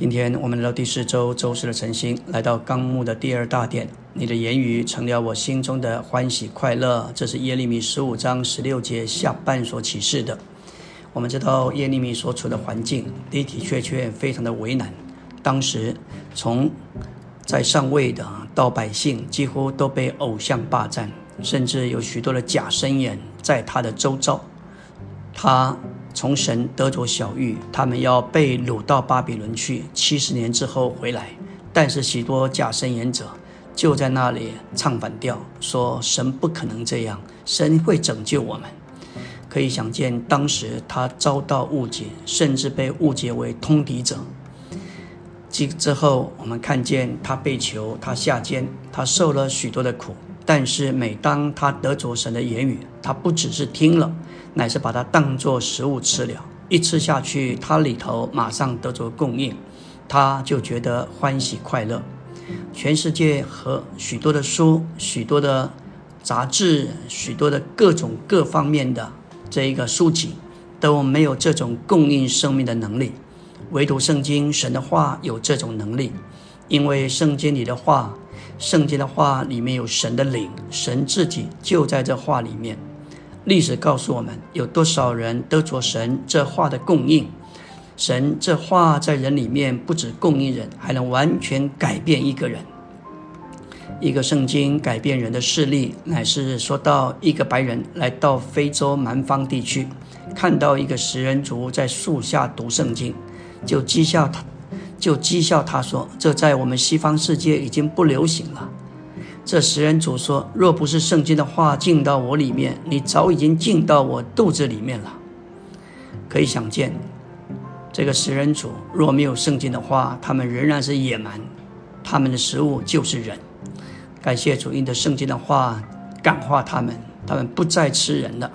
今天我们来到第四周周四的晨星，来到纲目的第二大点。你的言语成了我心中的欢喜快乐，这是耶利米十五章十六节下半所启示的。我们知道耶利米所处的环境的的确确非常的为难。当时从在上位的到百姓，几乎都被偶像霸占，甚至有许多的假神言在他的周遭。他。从神得着小玉，他们要被掳到巴比伦去，七十年之后回来。但是许多假神言者就在那里唱反调，说神不可能这样，神会拯救我们。可以想见，当时他遭到误解，甚至被误解为通敌者。之之后，我们看见他被囚，他下监，他受了许多的苦。但是每当他得着神的言语，他不只是听了。乃是把它当作食物吃了，一吃下去，它里头马上得着供应，他就觉得欢喜快乐。全世界和许多的书、许多的杂志、许多的各种各方面的这一个书籍，都没有这种供应生命的能力，唯独圣经神的话有这种能力，因为圣经里的话，圣经的话里面有神的灵，神自己就在这话里面。历史告诉我们，有多少人得着神这话的供应？神这话在人里面不止供应人，还能完全改变一个人。一个圣经改变人的视力，乃是说到一个白人来到非洲南方地区，看到一个食人族在树下读圣经，就讥笑他，就讥笑他说：“这在我们西方世界已经不流行了。”这食人主说：“若不是圣经的话进到我里面，你早已经进到我肚子里面了。”可以想见，这个食人主若没有圣经的话，他们仍然是野蛮，他们的食物就是人。感谢主，因的圣经的话感化他们，他们不再吃人了。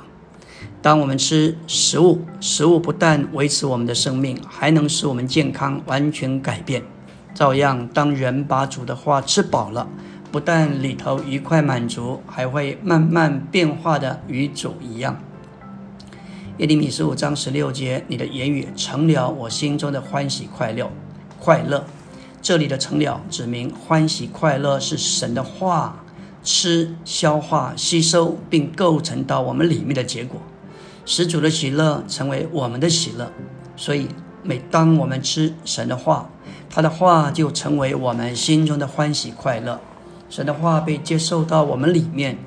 当我们吃食物，食物不但维持我们的生命，还能使我们健康完全改变。照样，当人把主的话吃饱了。不但里头愉快满足，还会慢慢变化的与主一样。耶利米十五章十六节，你的言语成了我心中的欢喜快乐。快乐，这里的成了指明欢喜快乐是神的话吃、消化、吸收，并构成到我们里面的结果，使主的喜乐成为我们的喜乐。所以，每当我们吃神的话，他的话就成为我们心中的欢喜快乐。神的话被接受到我们里面，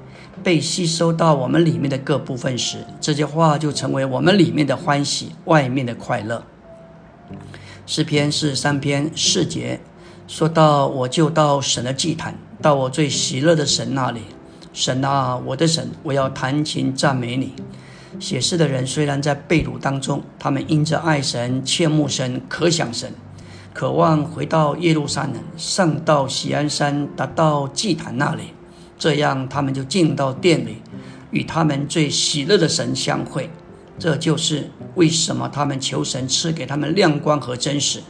被吸收到我们里面的各部分时，这些话就成为我们里面的欢喜，外面的快乐。诗篇是三篇四节，说到我就到神的祭坛，到我最喜乐的神那里。神啊，我的神，我要弹琴赞美你。写诗的人虽然在被掳当中，他们因着爱神、切慕神、可想神。渴望回到耶路撒冷，上到喜安山，达到祭坛那里，这样他们就进到殿里，与他们最喜乐的神相会。这就是为什么他们求神赐给他们亮光和真实，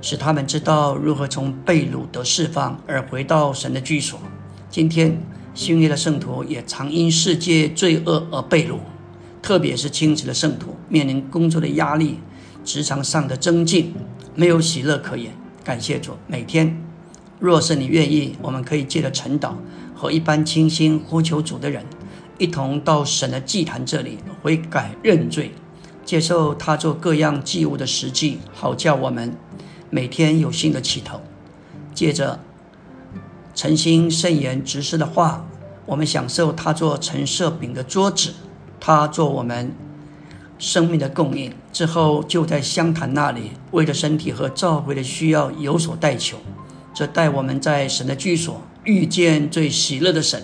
使他们知道如何从被掳得释放而回到神的居所。今天新约的圣徒也常因世界罪恶而被掳，特别是亲职的圣徒，面临工作的压力、职场上的增进。没有喜乐可言。感谢主，每天，若是你愿意，我们可以借着晨祷和一般清心呼求主的人，一同到神的祭坛这里悔改认罪，接受他做各样祭物的实际，好叫我们每天有新的起头。借着诚心圣言直视的话，我们享受他做陈设饼的桌子，他做我们。生命的供应之后，就在湘潭那里，为了身体和召会的需要有所代求。这带我们在神的居所遇见最喜乐的神，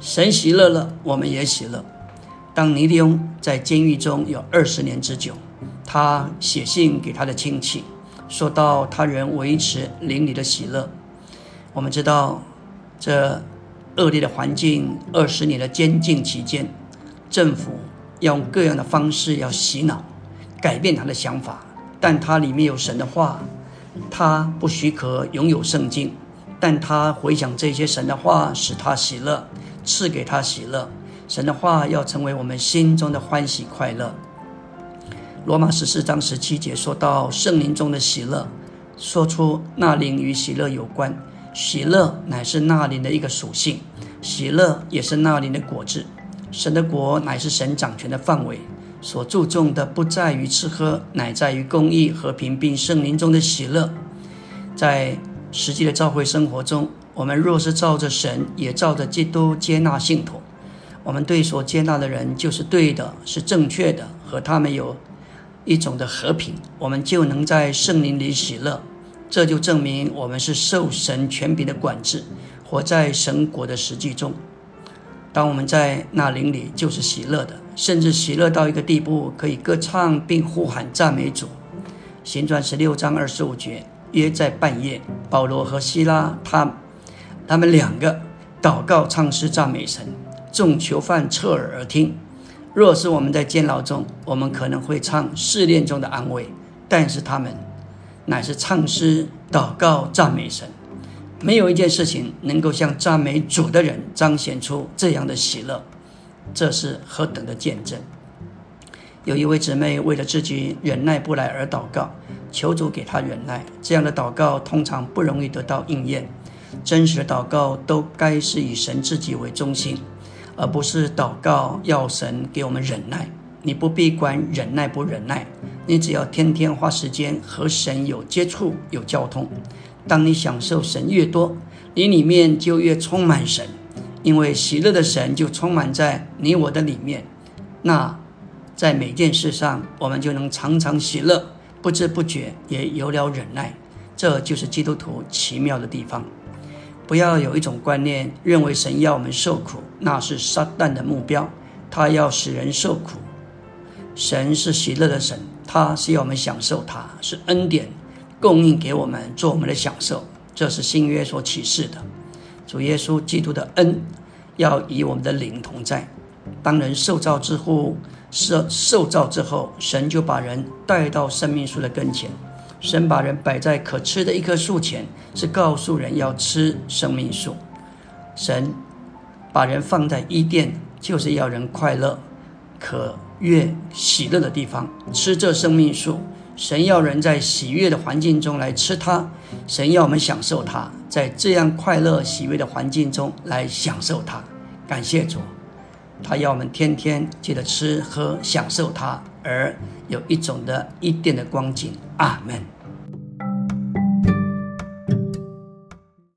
神喜乐了，我们也喜乐。当尼利翁在监狱中有二十年之久，他写信给他的亲戚，说到他仍维持邻里的喜乐。我们知道，这恶劣的环境，二十年的监禁期间，政府。用各样的方式要洗脑，改变他的想法，但他里面有神的话，他不许可拥有圣经，但他回想这些神的话，使他喜乐，赐给他喜乐。神的话要成为我们心中的欢喜快乐。罗马十四章十七节说到圣灵中的喜乐，说出那灵与喜乐有关。喜乐乃是那灵的一个属性，喜乐也是那灵的果子。神的国乃是神掌权的范围，所注重的不在于吃喝，乃在于公义、和平并圣灵中的喜乐。在实际的教会生活中，我们若是照着神，也照着基督接纳信徒，我们对所接纳的人就是对的，是正确的，和他们有一种的和平，我们就能在圣灵里喜乐。这就证明我们是受神权柄的管制，活在神国的实际中。当我们在那灵里，就是喜乐的，甚至喜乐到一个地步，可以歌唱并呼喊赞美主。行传十六章二十五节，约在半夜，保罗和希拉他他们两个祷告唱诗赞美神，众囚犯侧耳而听。若是我们在监牢中，我们可能会唱试炼中的安慰，但是他们。乃是唱诗、祷告、赞美神，没有一件事情能够像赞美主的人彰显出这样的喜乐，这是何等的见证！有一位姊妹为了自己忍耐不来而祷告，求主给她忍耐。这样的祷告通常不容易得到应验。真实的祷告都该是以神自己为中心，而不是祷告要神给我们忍耐。你不必管忍耐不忍耐，你只要天天花时间和神有接触、有交通。当你享受神越多，你里面就越充满神，因为喜乐的神就充满在你我的里面。那在每件事上，我们就能常常喜乐，不知不觉也有了忍耐。这就是基督徒奇妙的地方。不要有一种观念，认为神要我们受苦，那是撒旦的目标，他要使人受苦。神是喜乐的神，他是要我们享受，他是恩典供应给我们做我们的享受，这是新约所启示的。主耶稣基督的恩要以我们的灵同在。当人受造之后，受受造之后，神就把人带到生命树的跟前。神把人摆在可吃的一棵树前，是告诉人要吃生命树。神把人放在伊甸，就是要人快乐，可。悦喜乐的地方，吃这生命树。神要人在喜悦的环境中来吃它，神要我们享受它，在这样快乐喜悦的环境中来享受它。感谢主，他要我们天天记得吃喝享受它，而有一种的一定的光景。阿门。